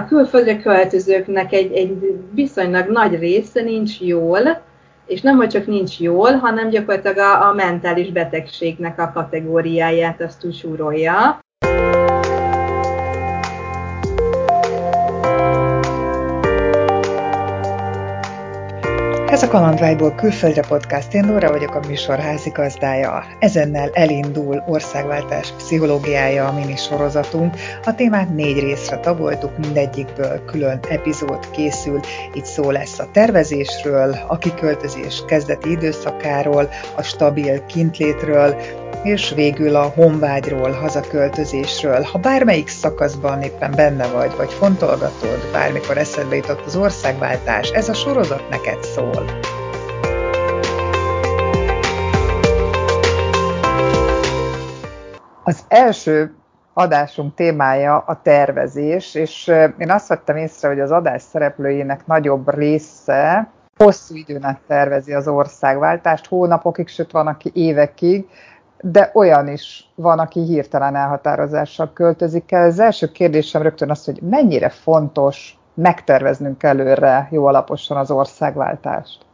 a külföldre költözőknek egy, egy viszonylag nagy része nincs jól, és nem, hogy csak nincs jól, hanem gyakorlatilag a, a mentális betegségnek a kategóriáját azt túlsúrolja. Ez a Kalandvágyból külföldre podcast, én Nóra vagyok a műsor házigazdája. Ezennel elindul országváltás pszichológiája a mini sorozatunk. A témát négy részre tagoltuk, mindegyikből külön epizód készül. Itt szó lesz a tervezésről, a kiköltözés kezdeti időszakáról, a stabil kintlétről, és végül a honvágyról, hazaköltözésről. Ha bármelyik szakaszban éppen benne vagy, vagy fontolgatod, bármikor eszedbe jutott az országváltás, ez a sorozat neked szól. Az első adásunk témája a tervezés, és én azt vettem észre, hogy az adás szereplőjének nagyobb része hosszú időn át tervezi az országváltást, hónapokig, sőt van, aki évekig, de olyan is van, aki hirtelen elhatározással költözik el. Az első kérdésem rögtön az, hogy mennyire fontos megterveznünk előre jó alaposan az országváltást.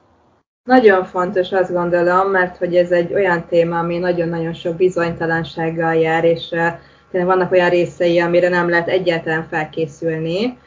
Nagyon fontos, azt gondolom, mert hogy ez egy olyan téma, ami nagyon-nagyon sok bizonytalansággal jár, és tényleg vannak olyan részei, amire nem lehet egyáltalán felkészülni.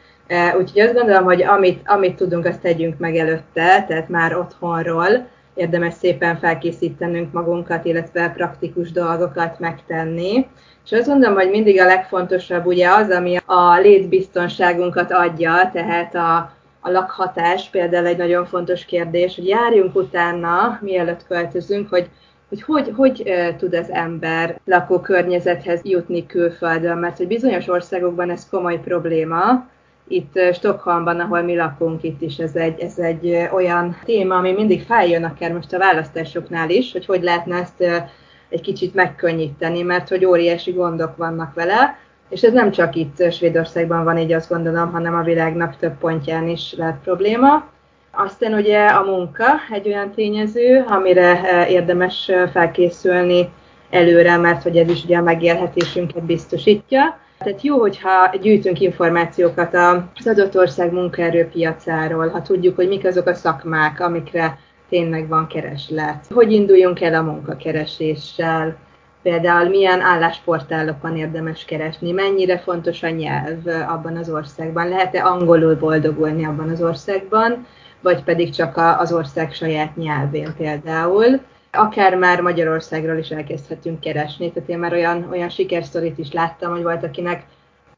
Úgyhogy azt gondolom, hogy amit, amit tudunk, azt tegyünk meg előtte, tehát már otthonról, érdemes szépen felkészítenünk magunkat, illetve praktikus dolgokat megtenni. És azt gondolom, hogy mindig a legfontosabb ugye az, ami a létbiztonságunkat adja, tehát a, a lakhatás például egy nagyon fontos kérdés, hogy járjunk utána, mielőtt költözünk, hogy hogy hogy, hogy tud az ember lakókörnyezethez jutni külföldön, mert hogy bizonyos országokban ez komoly probléma, itt Stockholmban, ahol mi lakunk, itt is ez egy, ez egy olyan téma, ami mindig feljön akár most a választásoknál is, hogy hogy lehetne ezt egy kicsit megkönnyíteni, mert hogy óriási gondok vannak vele, és ez nem csak itt Svédországban van így azt gondolom, hanem a világnak több pontján is lehet probléma. Aztán ugye a munka egy olyan tényező, amire érdemes felkészülni előre, mert hogy ez is ugye a megélhetésünket biztosítja. Tehát jó, hogyha gyűjtünk információkat az adott ország munkaerőpiacáról, ha tudjuk, hogy mik azok a szakmák, amikre tényleg van kereslet. Hogy induljunk el a munkakereséssel, például milyen állásportálokon érdemes keresni, mennyire fontos a nyelv abban az országban, lehet-e angolul boldogulni abban az országban, vagy pedig csak az ország saját nyelvén például akár már Magyarországról is elkezdhetünk keresni. Tehát én már olyan, olyan sikersztorit is láttam, hogy volt, akinek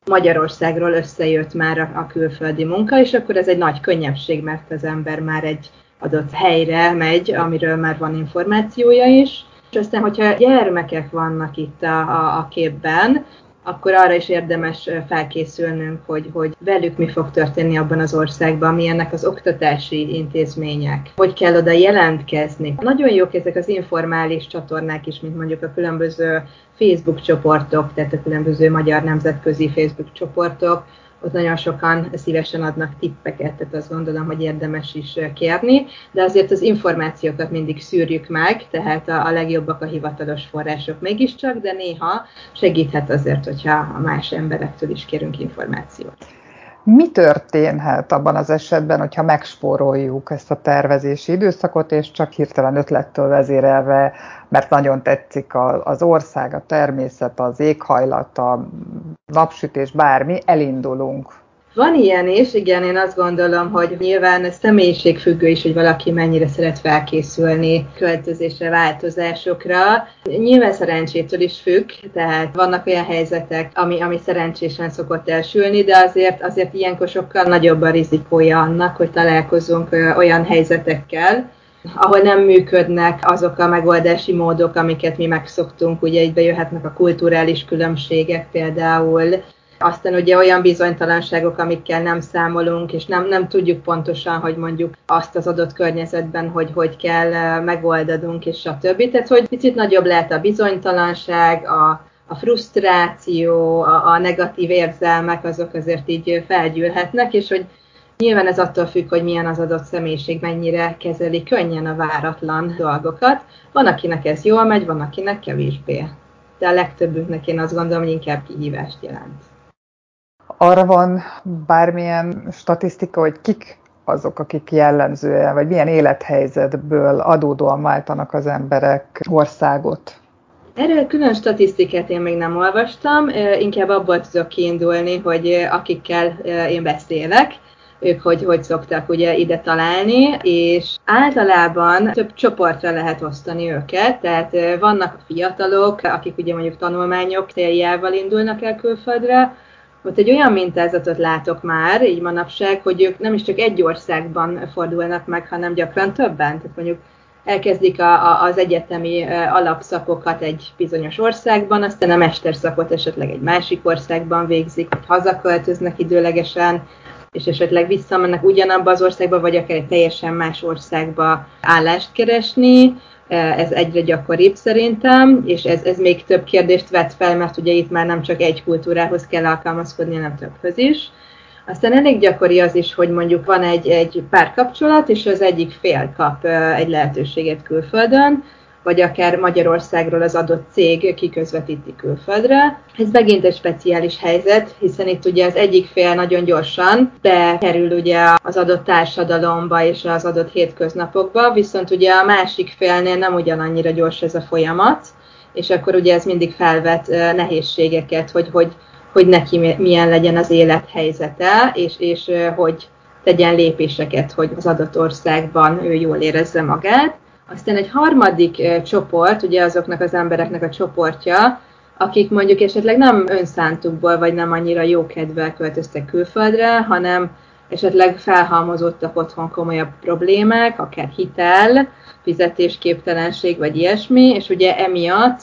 Magyarországról összejött már a, a külföldi munka, és akkor ez egy nagy könnyebbség, mert az ember már egy adott helyre megy, amiről már van információja is. És aztán, hogyha gyermekek vannak itt a, a, a képben, akkor arra is érdemes felkészülnünk, hogy, hogy velük mi fog történni abban az országban, milyennek az oktatási intézmények, hogy kell oda jelentkezni. Nagyon jók ezek az informális csatornák is, mint mondjuk a különböző Facebook csoportok, tehát a különböző magyar nemzetközi Facebook csoportok, ott nagyon sokan szívesen adnak tippeket, tehát azt gondolom, hogy érdemes is kérni, de azért az információkat mindig szűrjük meg, tehát a, a legjobbak a hivatalos források mégiscsak, de néha segíthet azért, hogyha a más emberektől is kérünk információt. Mi történhet abban az esetben, hogyha megspóroljuk ezt a tervezési időszakot, és csak hirtelen ötlettől vezérelve, mert nagyon tetszik az ország, a természet, az éghajlat, a napsütés, bármi, elindulunk van ilyen is, igen, én azt gondolom, hogy nyilván személyiségfüggő is, hogy valaki mennyire szeret felkészülni költözésre, változásokra. Nyilván szerencsétől is függ, tehát vannak olyan helyzetek, ami, ami szerencsésen szokott elsülni, de azért, azért ilyenkor sokkal nagyobb a rizikója annak, hogy találkozunk olyan helyzetekkel, ahol nem működnek azok a megoldási módok, amiket mi megszoktunk, ugye így bejöhetnek a kulturális különbségek például, aztán ugye olyan bizonytalanságok, amikkel nem számolunk, és nem, nem tudjuk pontosan, hogy mondjuk azt az adott környezetben, hogy hogy kell megoldanunk, és stb. Tehát, hogy picit nagyobb lehet a bizonytalanság, a, a frusztráció, a, a negatív érzelmek, azok azért így felgyűlhetnek, és hogy Nyilván ez attól függ, hogy milyen az adott személyiség, mennyire kezeli könnyen a váratlan dolgokat. Van, akinek ez jól megy, van, akinek kevésbé. De a legtöbbünknek én azt gondolom, hogy inkább kihívást jelent Arra van bármilyen statisztika, hogy kik azok, akik jellemzően, vagy milyen élethelyzetből adódóan váltanak az emberek országot? Erről külön statisztikát én még nem olvastam, inkább abból tudok kiindulni, hogy akikkel én beszélek, ők hogy, hogy szoktak ugye ide találni, és általában több csoportra lehet osztani őket, tehát vannak a fiatalok, akik ugye mondjuk tanulmányok céljával indulnak el külföldre, ott egy olyan mintázatot látok már, így manapság, hogy ők nem is csak egy országban fordulnak meg, hanem gyakran többen. Tehát mondjuk elkezdik a, a, az egyetemi alapszakokat egy bizonyos országban, aztán a mesterszakot esetleg egy másik országban végzik, vagy hazaköltöznek időlegesen, és esetleg visszamennek ugyanabba az országba, vagy akár egy teljesen más országba állást keresni. Ez egyre gyakoribb szerintem, és ez, ez még több kérdést vet fel, mert ugye itt már nem csak egy kultúrához kell alkalmazkodni, hanem többhöz is. Aztán elég gyakori az is, hogy mondjuk van egy, egy párkapcsolat, és az egyik fél kap egy lehetőséget külföldön, vagy akár Magyarországról az adott cég kiközvetíti külföldre. Ez megint egy speciális helyzet, hiszen itt ugye az egyik fél nagyon gyorsan bekerül ugye az adott társadalomba és az adott hétköznapokba, viszont ugye a másik félnél nem ugyanannyira gyors ez a folyamat, és akkor ugye ez mindig felvet nehézségeket, hogy, hogy, hogy neki milyen legyen az élethelyzete, és, és hogy tegyen lépéseket, hogy az adott országban ő jól érezze magát. Aztán egy harmadik csoport, ugye azoknak az embereknek a csoportja, akik mondjuk esetleg nem önszántukból, vagy nem annyira jó kedvel költöztek külföldre, hanem esetleg felhalmozottak otthon komolyabb problémák, akár hitel, fizetésképtelenség, vagy ilyesmi, és ugye emiatt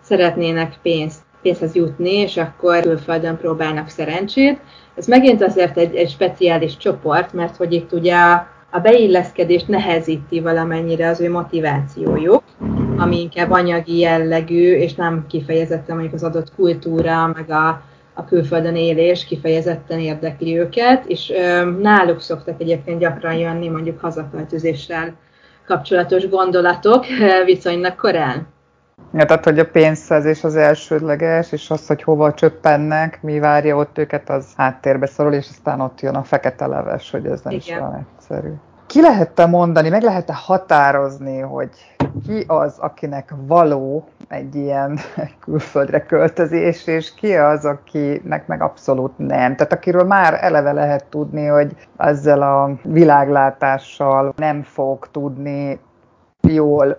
szeretnének pénzt, pénzhez jutni, és akkor külföldön próbálnak szerencsét. Ez megint azért egy, egy speciális csoport, mert hogy itt ugye beilleszkedést nehezíti valamennyire az ő motivációjuk, ami inkább anyagi jellegű, és nem kifejezetten mondjuk az adott kultúra, meg a, a külföldön élés kifejezetten érdekli őket, és ö, náluk szoktak egyébként gyakran jönni mondjuk hazaköltözéssel kapcsolatos gondolatok viszonylag korán. Ja, tehát, hogy a pénzszerzés az elsődleges, és az, hogy hova csöppennek, mi várja ott őket, az háttérbe szorul, és aztán ott jön a fekete leves, hogy ez nem Igen. is olyan egyszerű. Ki lehet-e mondani, meg lehet-e határozni, hogy ki az, akinek való egy ilyen külföldre költözés, és ki az, akinek meg abszolút nem. Tehát akiről már eleve lehet tudni, hogy ezzel a világlátással nem fog tudni jól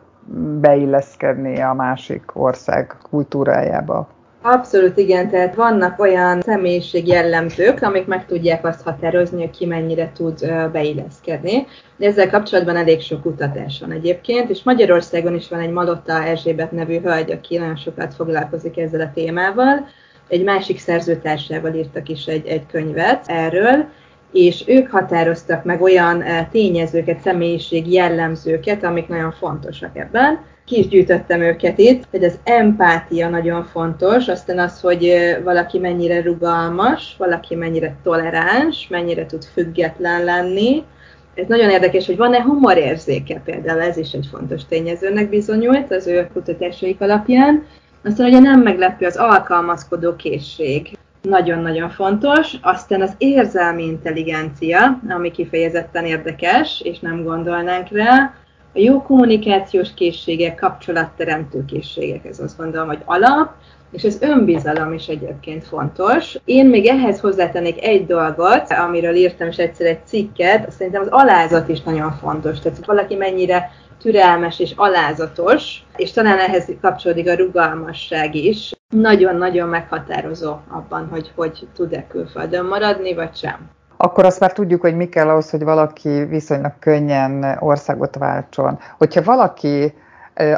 beilleszkedni a másik ország kultúrájába. Abszolút igen, tehát vannak olyan személyiség jellemzők, amik meg tudják azt határozni, hogy ki mennyire tud beilleszkedni. De ezzel kapcsolatban elég sok kutatás van egyébként, és Magyarországon is van egy Malotta Erzsébet nevű hölgy, aki nagyon sokat foglalkozik ezzel a témával. Egy másik szerzőtársával írtak is egy, egy könyvet erről, és ők határoztak meg olyan tényezőket, személyiség jellemzőket, amik nagyon fontosak ebben. Ki őket itt, hogy az empátia nagyon fontos, aztán az, hogy valaki mennyire rugalmas, valaki mennyire toleráns, mennyire tud független lenni. Ez nagyon érdekes, hogy van-e humorérzéke például, ez is egy fontos tényezőnek bizonyult az ő kutatásaik alapján. Aztán ugye nem meglepő az alkalmazkodó készség nagyon-nagyon fontos. Aztán az érzelmi intelligencia, ami kifejezetten érdekes, és nem gondolnánk rá. A jó kommunikációs készségek, kapcsolatteremtő készségek, ez azt gondolom, hogy alap, és az önbizalom is egyébként fontos. Én még ehhez hozzátennék egy dolgot, amiről írtam is egyszer egy cikket, szerintem az alázat is nagyon fontos. Tehát valaki mennyire türelmes és alázatos, és talán ehhez kapcsolódik a rugalmasság is. Nagyon-nagyon meghatározó abban, hogy hogy tud-e külföldön maradni, vagy sem. Akkor azt már tudjuk, hogy mi kell ahhoz, hogy valaki viszonylag könnyen országot váltson. Hogyha valaki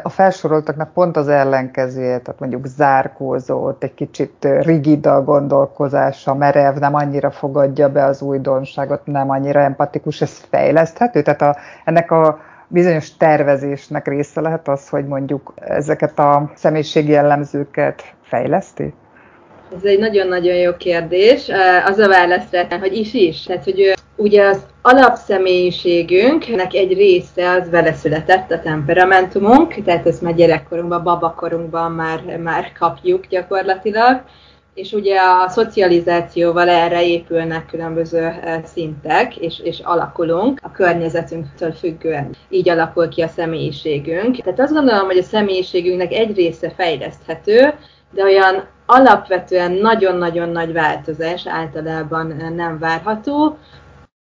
a felsoroltaknak pont az ellenkezője, tehát mondjuk zárkózott, egy kicsit rigid a gondolkozása, merev, nem annyira fogadja be az újdonságot, nem annyira empatikus, ez fejleszthető? Tehát a, ennek a bizonyos tervezésnek része lehet az, hogy mondjuk ezeket a személyiségi jellemzőket fejleszti? Ez egy nagyon-nagyon jó kérdés. Az a válasz rá, hogy is is. Tehát, hogy ugye az alapszemélyiségünknek egy része az vele született, a temperamentumunk, tehát ezt már gyerekkorunkban, babakorunkban már, már kapjuk gyakorlatilag, és ugye a szocializációval erre épülnek különböző szintek, és, és alakulunk a környezetünktől függően. Így alakul ki a személyiségünk. Tehát azt gondolom, hogy a személyiségünknek egy része fejleszthető, de olyan alapvetően nagyon-nagyon nagy változás általában nem várható.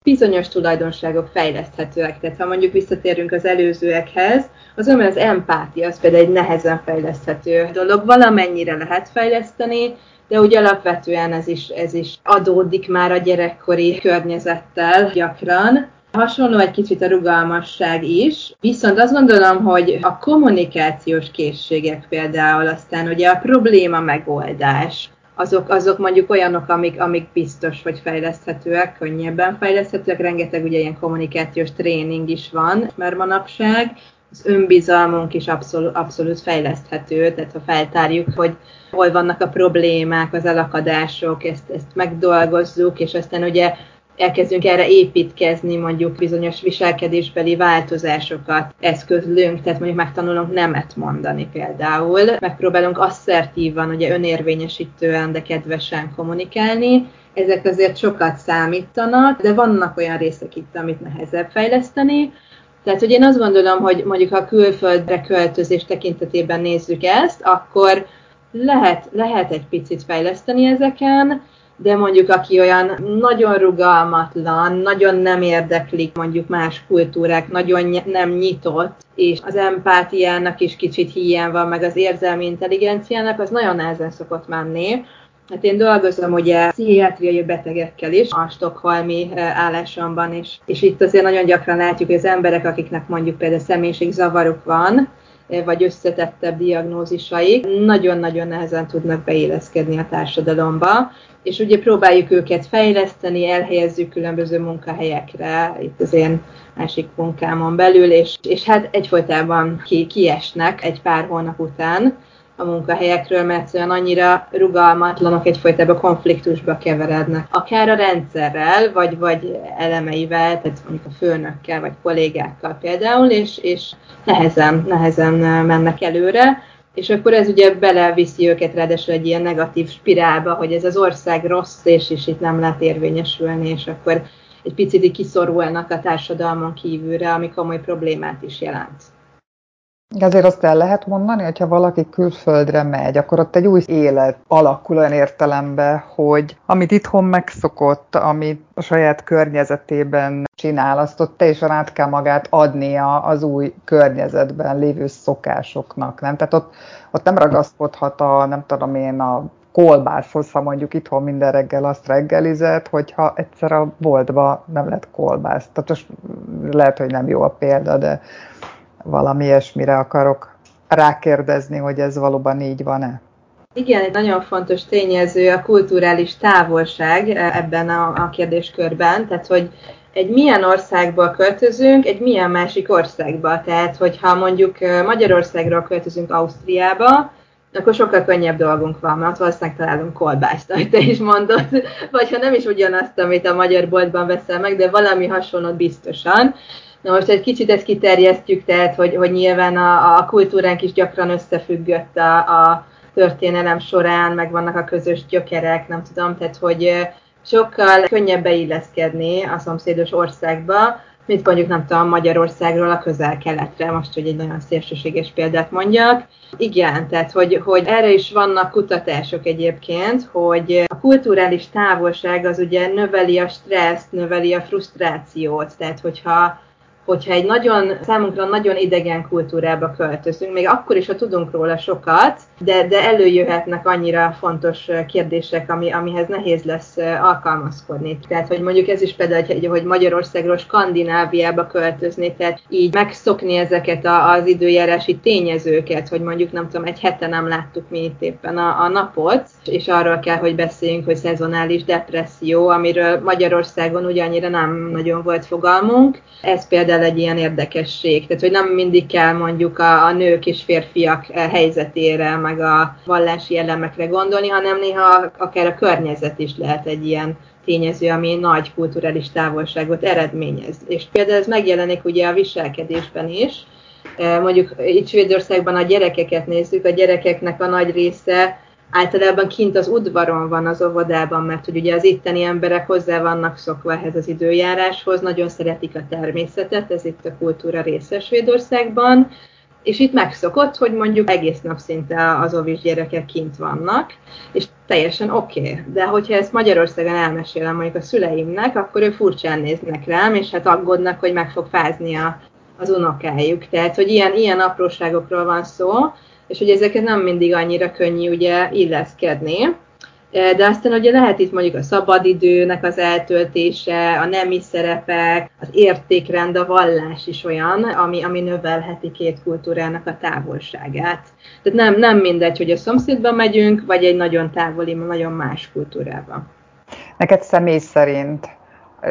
Bizonyos tulajdonságok fejleszthetőek. Tehát ha mondjuk visszatérünk az előzőekhez, az olyan az empátia, az például egy nehezen fejleszthető dolog. Valamennyire lehet fejleszteni, de úgy alapvetően ez is, ez is adódik már a gyerekkori környezettel gyakran. Hasonló egy kicsit a rugalmasság is, viszont azt gondolom, hogy a kommunikációs készségek például, aztán ugye a probléma megoldás, azok, azok mondjuk olyanok, amik, amik biztos, hogy fejleszthetőek, könnyebben fejleszthetőek, rengeteg ugye ilyen kommunikációs tréning is van, mert manapság, az önbizalmunk is abszolút, abszolút fejleszthető, tehát ha feltárjuk, hogy hol vannak a problémák, az elakadások, ezt, ezt megdolgozzuk, és aztán ugye elkezdünk erre építkezni, mondjuk bizonyos viselkedésbeli változásokat eszközlünk, tehát mondjuk megtanulunk nemet mondani például, megpróbálunk asszertívan, ugye önérvényesítően, de kedvesen kommunikálni, ezek azért sokat számítanak, de vannak olyan részek itt, amit nehezebb fejleszteni, tehát, hogy én azt gondolom, hogy mondjuk ha a külföldre költözés tekintetében nézzük ezt, akkor lehet, lehet egy picit fejleszteni ezeken, de mondjuk aki olyan nagyon rugalmatlan, nagyon nem érdeklik mondjuk más kultúrák, nagyon nem nyitott, és az empátiának is kicsit hiány van, meg az érzelmi intelligenciának, az nagyon nehezen szokott menni. Hát én dolgozom ugye pszichiátriai betegekkel is a stokholmi állásomban, és, és itt azért nagyon gyakran látjuk, hogy az emberek, akiknek mondjuk például személyiségzavaruk van, vagy összetettebb diagnózisaik, nagyon-nagyon nehezen tudnak beéleszkedni a társadalomba, és ugye próbáljuk őket fejleszteni, elhelyezzük különböző munkahelyekre, itt az én másik munkámon belül, és, és hát egyfolytában ki, kiesnek egy pár hónap után, a munkahelyekről, mert olyan annyira rugalmatlanok, egyfolytában konfliktusba keverednek. Akár a rendszerrel, vagy, vagy elemeivel, tehát mondjuk a főnökkel, vagy kollégákkal például, és, és nehezen, nehezen mennek előre, és akkor ez ugye beleviszi őket ráadásul egy ilyen negatív spirálba, hogy ez az ország rossz, és, és itt nem lehet érvényesülni, és akkor egy picit kiszorulnak a társadalmon kívülre, ami komoly problémát is jelent. Ezért azt el lehet mondani, hogyha valaki külföldre megy, akkor ott egy új élet alakul olyan értelembe, hogy amit itthon megszokott, amit a saját környezetében csinál, azt ott teljesen át kell magát adnia az új környezetben lévő szokásoknak, nem? Tehát ott, ott nem ragaszkodhat a, nem tudom én, a kolbászhoz, ha mondjuk itthon minden reggel azt reggelizett, hogyha egyszer a boltba nem lett kolbász. Tehát most lehet, hogy nem jó a példa, de valami ilyesmire akarok rákérdezni, hogy ez valóban így van-e. Igen, egy nagyon fontos tényező a kulturális távolság ebben a, a kérdéskörben, tehát hogy egy milyen országba költözünk, egy milyen másik országba. Tehát, hogyha mondjuk Magyarországról költözünk Ausztriába, akkor sokkal könnyebb dolgunk van, mert valószínűleg találunk kolbászt, ahogy te is mondod, vagy ha nem is ugyanazt, amit a magyar boltban veszel meg, de valami hasonlót biztosan. Na most egy kicsit ezt kiterjesztjük, tehát hogy, hogy nyilván a, a kultúránk is gyakran összefüggött a, a történelem során, meg vannak a közös gyökerek, nem tudom, tehát hogy sokkal könnyebb beilleszkedni a szomszédos országba, mint mondjuk nem tudom Magyarországról a közel-keletre, most hogy egy nagyon szélsőséges példát mondjak. Igen, tehát hogy, hogy erre is vannak kutatások egyébként, hogy a kulturális távolság az ugye növeli a stresszt, növeli a frusztrációt, tehát hogyha hogyha egy nagyon, számunkra nagyon idegen kultúrába költözünk, még akkor is, ha tudunk róla sokat, de, de előjöhetnek annyira fontos kérdések, ami, amihez nehéz lesz alkalmazkodni. Tehát, hogy mondjuk ez is például, hogy, hogy Magyarországról Skandináviába költözni, tehát így megszokni ezeket az időjárási tényezőket, hogy mondjuk nem tudom, egy hete nem láttuk mi itt éppen a, a napot, és arról kell, hogy beszéljünk, hogy szezonális depresszió, amiről Magyarországon ugyannyira nem nagyon volt fogalmunk. Ez például egy ilyen érdekesség, tehát hogy nem mindig kell mondjuk a, a nők és férfiak helyzetére, meg a vallási elemekre gondolni, hanem néha akár a környezet is lehet egy ilyen tényező, ami nagy kulturális távolságot eredményez. És például ez megjelenik ugye a viselkedésben is. Mondjuk itt Svédországban a gyerekeket nézzük, a gyerekeknek a nagy része általában kint az udvaron van az óvodában, mert hogy ugye az itteni emberek hozzá vannak szokva ehhez az időjáráshoz, nagyon szeretik a természetet, ez itt a kultúra része Svédországban, és itt megszokott, hogy mondjuk egész nap szinte az ovis gyerekek kint vannak, és teljesen oké. Okay. De hogyha ezt Magyarországon elmesélem mondjuk a szüleimnek, akkor ők furcsán néznek rám, és hát aggódnak, hogy meg fog fázni a, az unokájuk. Tehát, hogy ilyen, ilyen apróságokról van szó, és hogy ezeket nem mindig annyira könnyű ugye illeszkedni. E, de aztán ugye lehet itt mondjuk a szabadidőnek az eltöltése, a nemi szerepek, az értékrend, a vallás is olyan, ami, ami növelheti két kultúrának a távolságát. Tehát nem, nem mindegy, hogy a szomszédba megyünk, vagy egy nagyon távoli, nagyon más kultúrába. Neked személy szerint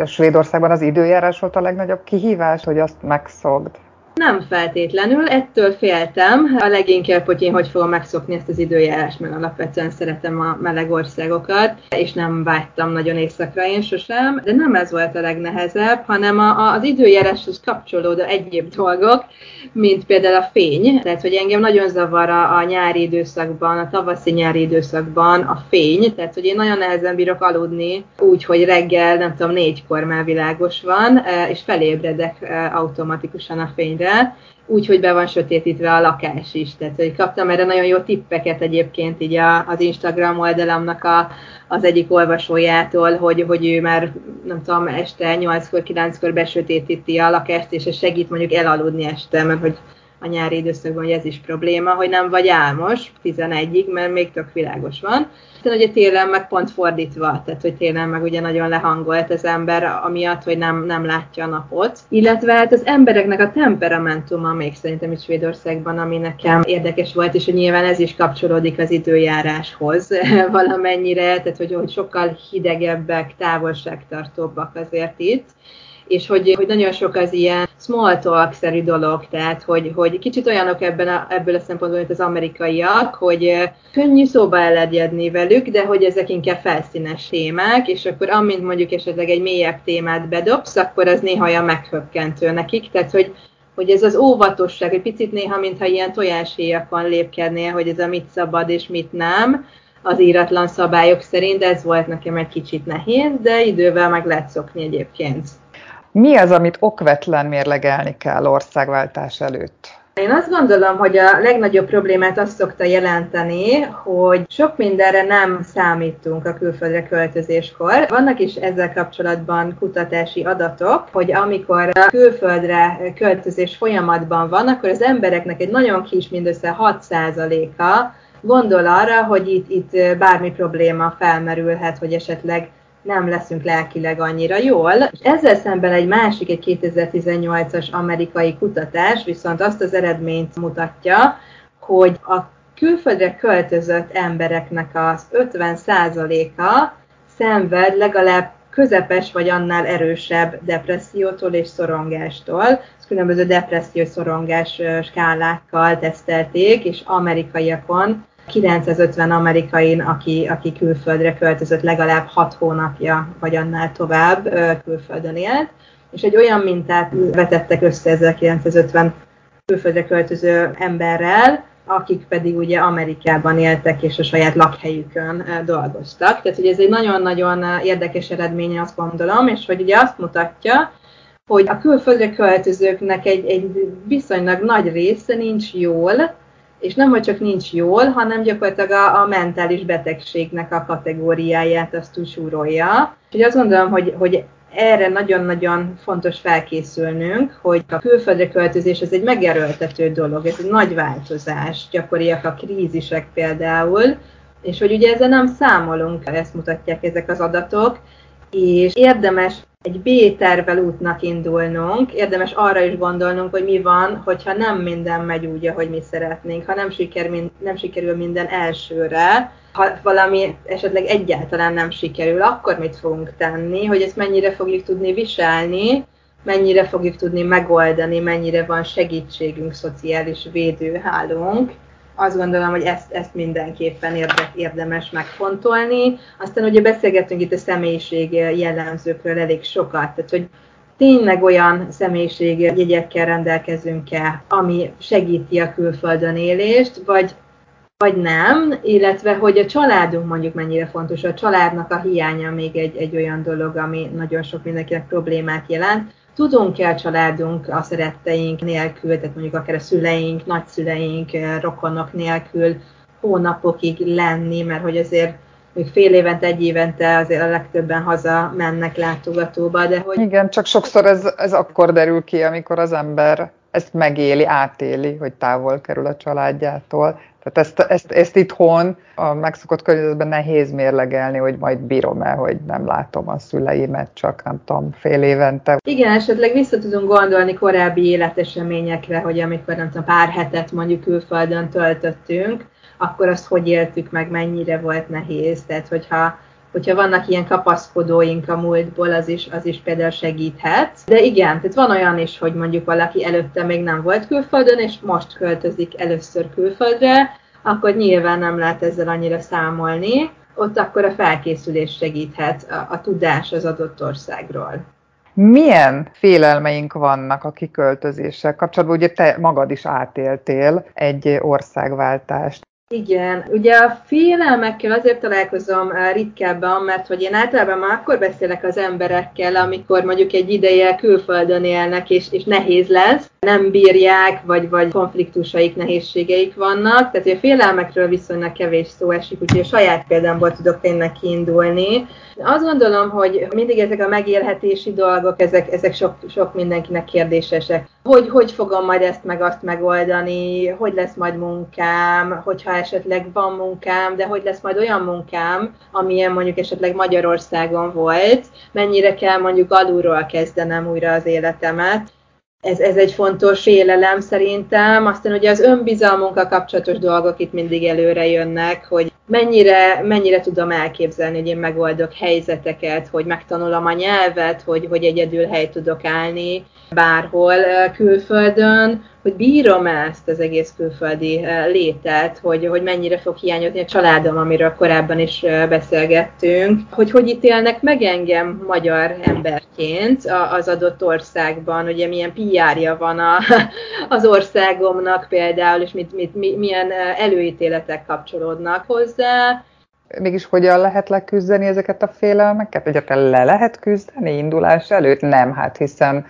Svédországban az időjárás volt a legnagyobb kihívás, hogy azt megszokd? Nem feltétlenül, ettől féltem. A leginkább, hogy én hogy fogom megszokni ezt az időjárást, mert alapvetően szeretem a meleg országokat, és nem vágytam nagyon éjszakra én sosem, de nem ez volt a legnehezebb, hanem a, a, az időjáráshoz kapcsolódó egyéb dolgok, mint például a fény. Tehát, hogy engem nagyon zavar a, a nyári időszakban, a tavaszi nyári időszakban a fény, tehát, hogy én nagyon nehezen bírok aludni úgy, hogy reggel, nem tudom, négykor már világos van, és felébredek automatikusan a fényre építve, úgy, hogy be van sötétítve a lakás is. Tehát, hogy kaptam erre nagyon jó tippeket egyébként így a, az Instagram oldalamnak a, az egyik olvasójától, hogy, hogy ő már, nem tudom, este 8-kor, 9-kor besötétíti a lakást, és ez segít mondjuk elaludni este, mert hogy a nyári időszakban, hogy ez is probléma, hogy nem vagy álmos 11-ig, mert még tök világos van. Aztán ugye télen meg pont fordítva, tehát hogy télen meg ugye nagyon lehangolt az ember, amiatt, hogy nem, nem látja a napot. Illetve hát az embereknek a temperamentuma még szerintem is Svédországban, ami nekem érdekes volt, és hogy nyilván ez is kapcsolódik az időjáráshoz valamennyire, tehát hogy, hogy sokkal hidegebbek, távolságtartóbbak azért itt és hogy, hogy nagyon sok az ilyen small talk-szerű dolog, tehát hogy, hogy kicsit olyanok ebben a, ebből a szempontból, mint az amerikaiak, hogy könnyű szóba elegyedni velük, de hogy ezek inkább felszínes témák, és akkor amint mondjuk esetleg egy mélyebb témát bedobsz, akkor az néha olyan meghökkentő nekik, tehát hogy hogy ez az óvatosság, egy picit néha, mintha ilyen tojáshéjakon lépkednél, hogy ez a mit szabad és mit nem, az íratlan szabályok szerint, ez volt nekem egy kicsit nehéz, de idővel meg lehet szokni egyébként. Mi az, amit okvetlen mérlegelni kell országváltás előtt? Én azt gondolom, hogy a legnagyobb problémát azt szokta jelenteni, hogy sok mindenre nem számítunk a külföldre költözéskor. Vannak is ezzel kapcsolatban kutatási adatok, hogy amikor a külföldre költözés folyamatban van, akkor az embereknek egy nagyon kis, mindössze 6%-a gondol arra, hogy itt, itt bármi probléma felmerülhet, hogy esetleg nem leszünk lelkileg annyira jól. És ezzel szemben egy másik, egy 2018-as amerikai kutatás viszont azt az eredményt mutatja, hogy a külföldre költözött embereknek az 50%-a szenved legalább közepes vagy annál erősebb depressziótól és szorongástól. Ezt különböző depressziós szorongás skálákkal tesztelték, és amerikaiakon 950 amerikain, aki, aki külföldre költözött legalább 6 hónapja, vagy annál tovább külföldön élt, és egy olyan mintát vetettek össze 1950 külföldre költöző emberrel, akik pedig ugye Amerikában éltek és a saját lakhelyükön dolgoztak. Tehát ugye ez egy nagyon-nagyon érdekes eredménye, azt gondolom, és hogy ugye azt mutatja, hogy a külföldre költözőknek egy, egy viszonylag nagy része nincs jól, és nem, hogy csak nincs jól, hanem gyakorlatilag a, a mentális betegségnek a kategóriáját azt úgy súrolja. Úgyhogy azt gondolom, hogy, hogy erre nagyon-nagyon fontos felkészülnünk, hogy a külföldre költözés ez egy megerőltető dolog, ez egy nagy változás, gyakoriak a krízisek például, és hogy ugye ezzel nem számolunk, ezt mutatják ezek az adatok, és érdemes egy B-tervel útnak indulnunk, érdemes arra is gondolnunk, hogy mi van, hogyha nem minden megy úgy, ahogy mi szeretnénk, ha nem, siker, nem sikerül minden elsőre, ha valami esetleg egyáltalán nem sikerül, akkor mit fogunk tenni, hogy ezt mennyire fogjuk tudni viselni, mennyire fogjuk tudni megoldani, mennyire van segítségünk, szociális védőhálónk, azt gondolom, hogy ezt, ezt mindenképpen érde, érdemes megfontolni. Aztán ugye beszélgettünk itt a személyiség jellemzőkről elég sokat, tehát hogy tényleg olyan személyiség jegyekkel rendelkezünk-e, ami segíti a külföldön élést, vagy vagy nem, illetve hogy a családunk mondjuk mennyire fontos. A családnak a hiánya még egy, egy olyan dolog, ami nagyon sok mindenkinek problémát jelent. Tudunk-e a családunk a szeretteink nélkül, tehát mondjuk akár a szüleink, nagyszüleink, rokonok nélkül hónapokig lenni, mert hogy azért még fél évente, egy évente azért a legtöbben haza mennek látogatóba, de hogy... Igen, csak sokszor ez, ez akkor derül ki, amikor az ember ezt megéli, átéli, hogy távol kerül a családjától. Tehát ezt, ezt, ezt itthon a megszokott környezetben nehéz mérlegelni, hogy majd bírom-e, hogy nem látom a szüleimet, csak nem tudom, fél évente. Igen, esetleg vissza tudunk gondolni korábbi életeseményekre, hogy amikor nem tudom, pár hetet mondjuk külföldön töltöttünk, akkor azt hogy éltük meg, mennyire volt nehéz. Tehát, hogyha hogyha vannak ilyen kapaszkodóink a múltból, az is, az is például segíthet. De igen, tehát van olyan is, hogy mondjuk valaki előtte még nem volt külföldön, és most költözik először külföldre, akkor nyilván nem lehet ezzel annyira számolni. Ott akkor a felkészülés segíthet, a, a tudás az adott országról. Milyen félelmeink vannak a kiköltözéssel kapcsolatban? Ugye te magad is átéltél egy országváltást. Igen, ugye a félelmekkel azért találkozom eh, ritkábban, mert hogy én általában már akkor beszélek az emberekkel, amikor mondjuk egy ideje külföldön élnek, és, és nehéz lesz, nem bírják, vagy, vagy konfliktusaik, nehézségeik vannak. Tehát a félelmekről viszonylag kevés szó esik, úgyhogy a saját példámból tudok tényleg kiindulni. Azt gondolom, hogy mindig ezek a megélhetési dolgok, ezek, ezek sok, sok mindenkinek kérdésesek. Hogy, hogy fogom majd ezt meg azt megoldani, hogy lesz majd munkám, hogyha esetleg van munkám, de hogy lesz majd olyan munkám, amilyen mondjuk esetleg Magyarországon volt, mennyire kell mondjuk alulról kezdenem újra az életemet ez, ez egy fontos élelem szerintem. Aztán ugye az önbizalmunkkal kapcsolatos dolgok itt mindig előre jönnek, hogy mennyire, mennyire tudom elképzelni, hogy én megoldok helyzeteket, hogy megtanulom a nyelvet, hogy, hogy egyedül hely tudok állni bárhol külföldön, hogy bírom ezt az egész külföldi létet, hogy, hogy mennyire fog hiányozni a családom, amiről korábban is beszélgettünk, hogy hogy ítélnek meg engem magyar emberként az adott országban, ugye milyen PR-ja van a, az országomnak például, és mit, mit, milyen előítéletek kapcsolódnak hozzá, mégis hogyan lehet leküzdeni ezeket a félelmeket? Egyáltalán le lehet küzdeni indulás előtt? Nem, hát hiszen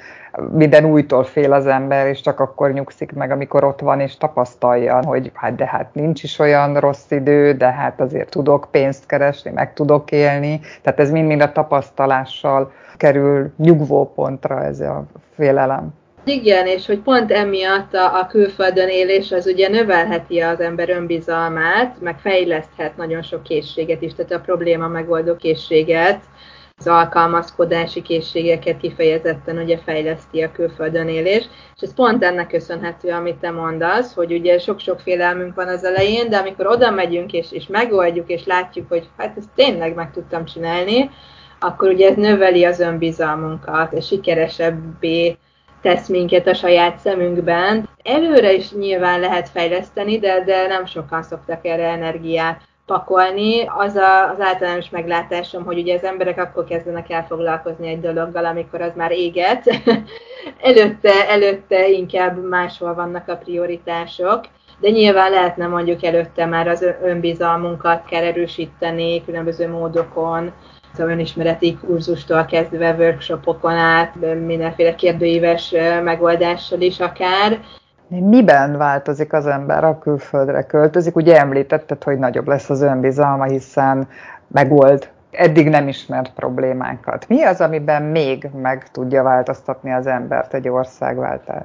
minden újtól fél az ember, és csak akkor nyugszik meg, amikor ott van, és tapasztalja, hogy hát de hát nincs is olyan rossz idő, de hát azért tudok pénzt keresni, meg tudok élni. Tehát ez mind-mind a tapasztalással kerül nyugvópontra ez a félelem. Igen, és hogy pont emiatt a, a külföldön élés az ugye növelheti az ember önbizalmát, meg fejleszthet nagyon sok készséget is, tehát a probléma megoldó készséget, az alkalmazkodási készségeket kifejezetten ugye fejleszti a külföldön élés, és ez pont ennek köszönhető, amit te mondasz, hogy ugye sok-sok félelmünk van az elején, de amikor oda megyünk és, és megoldjuk, és látjuk, hogy hát ezt tényleg meg tudtam csinálni, akkor ugye ez növeli az önbizalmunkat, és sikeresebbé tesz minket a saját szemünkben. Előre is nyilván lehet fejleszteni, de, de nem sokan szoktak erre energiát pakolni. Az a, az általános meglátásom, hogy ugye az emberek akkor kezdenek el foglalkozni egy dologgal, amikor az már éget. előtte, előtte inkább máshol vannak a prioritások. De nyilván lehetne mondjuk előtte már az önbizalmunkat kell erősíteni különböző módokon, szóval önismereti kurzustól kezdve workshopokon át, mindenféle kérdőíves megoldással is akár. Miben változik az ember, a külföldre költözik? Ugye említetted, hogy nagyobb lesz az önbizalma, hiszen megold eddig nem ismert problémákat. Mi az, amiben még meg tudja változtatni az embert egy országváltás?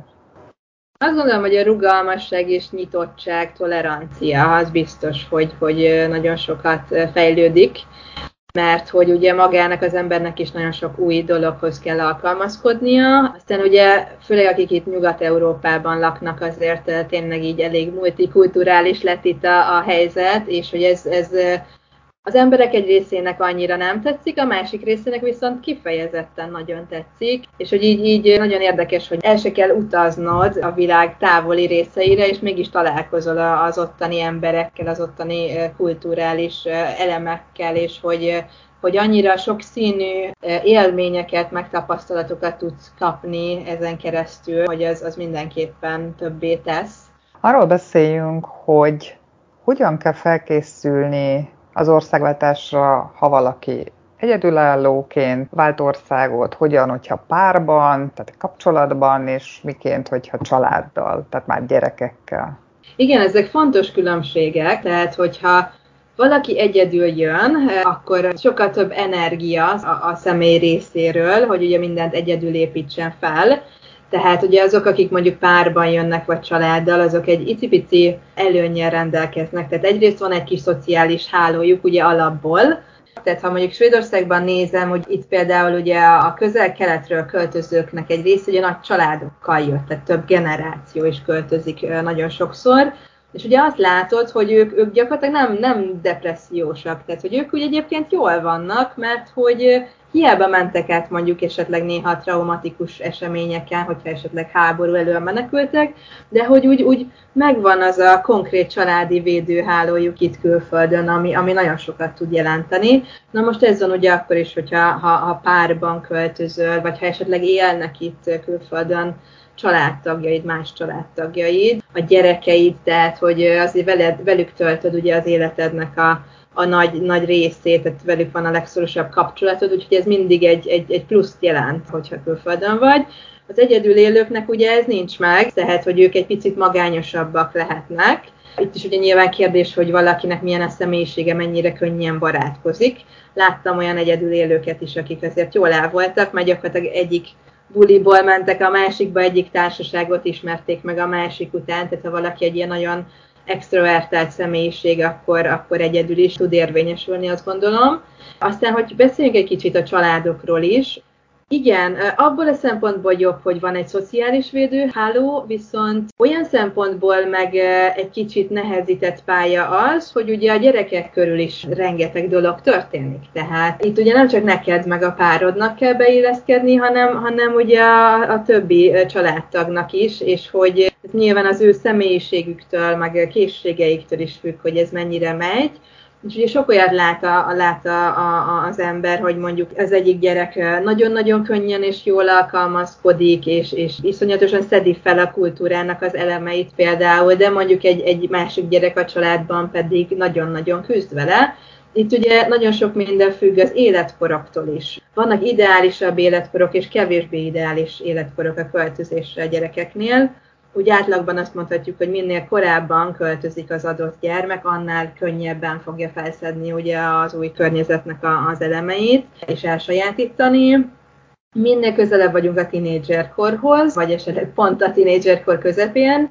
Azt gondolom, hogy a rugalmasság és nyitottság, tolerancia az biztos, hogy, hogy nagyon sokat fejlődik mert hogy ugye magának az embernek is nagyon sok új dologhoz kell alkalmazkodnia. Aztán ugye, főleg akik itt Nyugat-Európában laknak, azért eh, tényleg így elég multikulturális lett itt a, a helyzet, és hogy ez, ez eh, az emberek egy részének annyira nem tetszik, a másik részének viszont kifejezetten nagyon tetszik, és hogy így, így nagyon érdekes, hogy el se kell utaznod a világ távoli részeire, és mégis találkozol az ottani emberekkel, az ottani kulturális elemekkel, és hogy, hogy annyira sok színű élményeket, megtapasztalatokat tudsz kapni ezen keresztül, hogy az, az mindenképpen többé tesz. Arról beszéljünk, hogy hogyan kell felkészülni az országváltásra, ha valaki egyedülállóként vált országot, hogyan, hogyha párban, tehát kapcsolatban, és miként, hogyha családdal, tehát már gyerekekkel. Igen, ezek fontos különbségek, tehát hogyha valaki egyedül jön, akkor sokkal több energia a, a személy részéről, hogy ugye mindent egyedül építsen fel, tehát ugye azok, akik mondjuk párban jönnek, vagy családdal, azok egy icipici előnyel rendelkeznek. Tehát egyrészt van egy kis szociális hálójuk ugye alapból, tehát ha mondjuk Svédországban nézem, hogy itt például ugye a közel-keletről költözőknek egy része ugye nagy családokkal jött, tehát több generáció is költözik nagyon sokszor, és ugye azt látod, hogy ők, ők gyakorlatilag nem, nem depressziósak, tehát hogy ők ugye egyébként jól vannak, mert hogy hiába mentek át mondjuk esetleg néha traumatikus eseményeken, hogyha esetleg háború elől menekültek, de hogy úgy, úgy megvan az a konkrét családi védőhálójuk itt külföldön, ami, ami nagyon sokat tud jelenteni. Na most ez van ugye akkor is, hogyha ha, ha párban költözöl, vagy ha esetleg élnek itt külföldön családtagjaid, más családtagjaid, a gyerekeid, tehát hogy azért veled, velük töltöd ugye az életednek a, a nagy, nagy részét, tehát velük van a legszorosabb kapcsolatod, úgyhogy ez mindig egy, egy, egy pluszt jelent, hogyha külföldön vagy. Az egyedül élőknek ugye ez nincs meg, tehát hogy ők egy picit magányosabbak lehetnek. Itt is ugye nyilván kérdés, hogy valakinek milyen a személyisége, mennyire könnyen barátkozik. Láttam olyan egyedül élőket is, akik azért jól el voltak, mert gyakorlatilag egyik buliból mentek a másikba, egyik társaságot ismerték meg a másik után, tehát ha valaki egy ilyen nagyon extrovertált személyiség, akkor, akkor egyedül is tud érvényesülni, azt gondolom. Aztán, hogy beszéljünk egy kicsit a családokról is. Igen, abból a szempontból jobb, hogy van egy szociális védőháló, viszont olyan szempontból meg egy kicsit nehezített pálya az, hogy ugye a gyerekek körül is rengeteg dolog történik. Tehát itt ugye nem csak neked meg a párodnak kell beilleszkedni, hanem, hanem ugye a, a többi családtagnak is, és hogy nyilván az ő személyiségüktől, meg készségeiktől is függ, hogy ez mennyire megy. És ugye sok olyat lát, a, lát a, a, az ember, hogy mondjuk az egyik gyerek nagyon-nagyon könnyen és jól alkalmazkodik, és, és iszonyatosan szedi fel a kultúrának az elemeit például, de mondjuk egy, egy másik gyerek a családban pedig nagyon-nagyon küzd vele. Itt ugye nagyon sok minden függ az életkoroktól is. Vannak ideálisabb életkorok és kevésbé ideális életkorok a költözésre a gyerekeknél úgy átlagban azt mondhatjuk, hogy minél korábban költözik az adott gyermek, annál könnyebben fogja felszedni ugye az új környezetnek a, az elemeit, és elsajátítani. Minél közelebb vagyunk a tinédzserkorhoz, vagy esetleg pont a tinédzserkor közepén,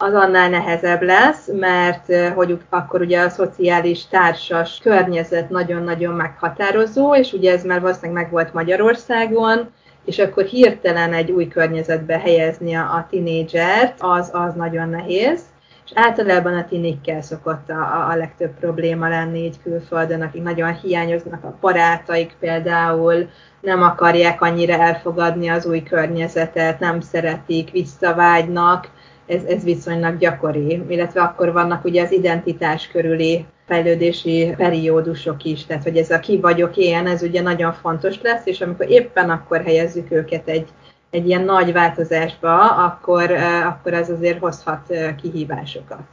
az annál nehezebb lesz, mert hogy akkor ugye a szociális társas környezet nagyon-nagyon meghatározó, és ugye ez már valószínűleg megvolt Magyarországon, és akkor hirtelen egy új környezetbe helyezni a, a tinédzsert, az, az nagyon nehéz. És általában a tinikkel szokott a, a legtöbb probléma lenni így külföldön, akik nagyon hiányoznak a barátaik például, nem akarják annyira elfogadni az új környezetet, nem szeretik, visszavágynak, ez, ez viszonylag gyakori, illetve akkor vannak ugye az identitás körüli fejlődési periódusok is, tehát hogy ez a ki vagyok én, ez ugye nagyon fontos lesz, és amikor éppen akkor helyezzük őket egy, egy ilyen nagy változásba, akkor, akkor ez azért hozhat kihívásokat.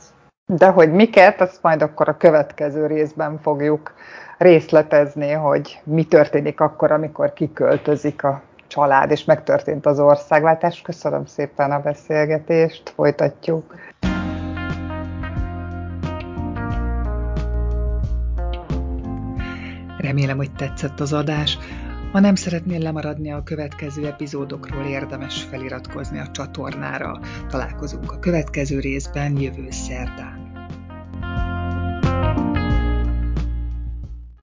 De hogy miket, azt majd akkor a következő részben fogjuk részletezni, hogy mi történik akkor, amikor kiköltözik a család, és megtörtént az országváltás. Köszönöm szépen a beszélgetést, folytatjuk. Remélem, hogy tetszett az adás. Ha nem szeretnél lemaradni a következő epizódokról, érdemes feliratkozni a csatornára. Találkozunk a következő részben jövő szerdán.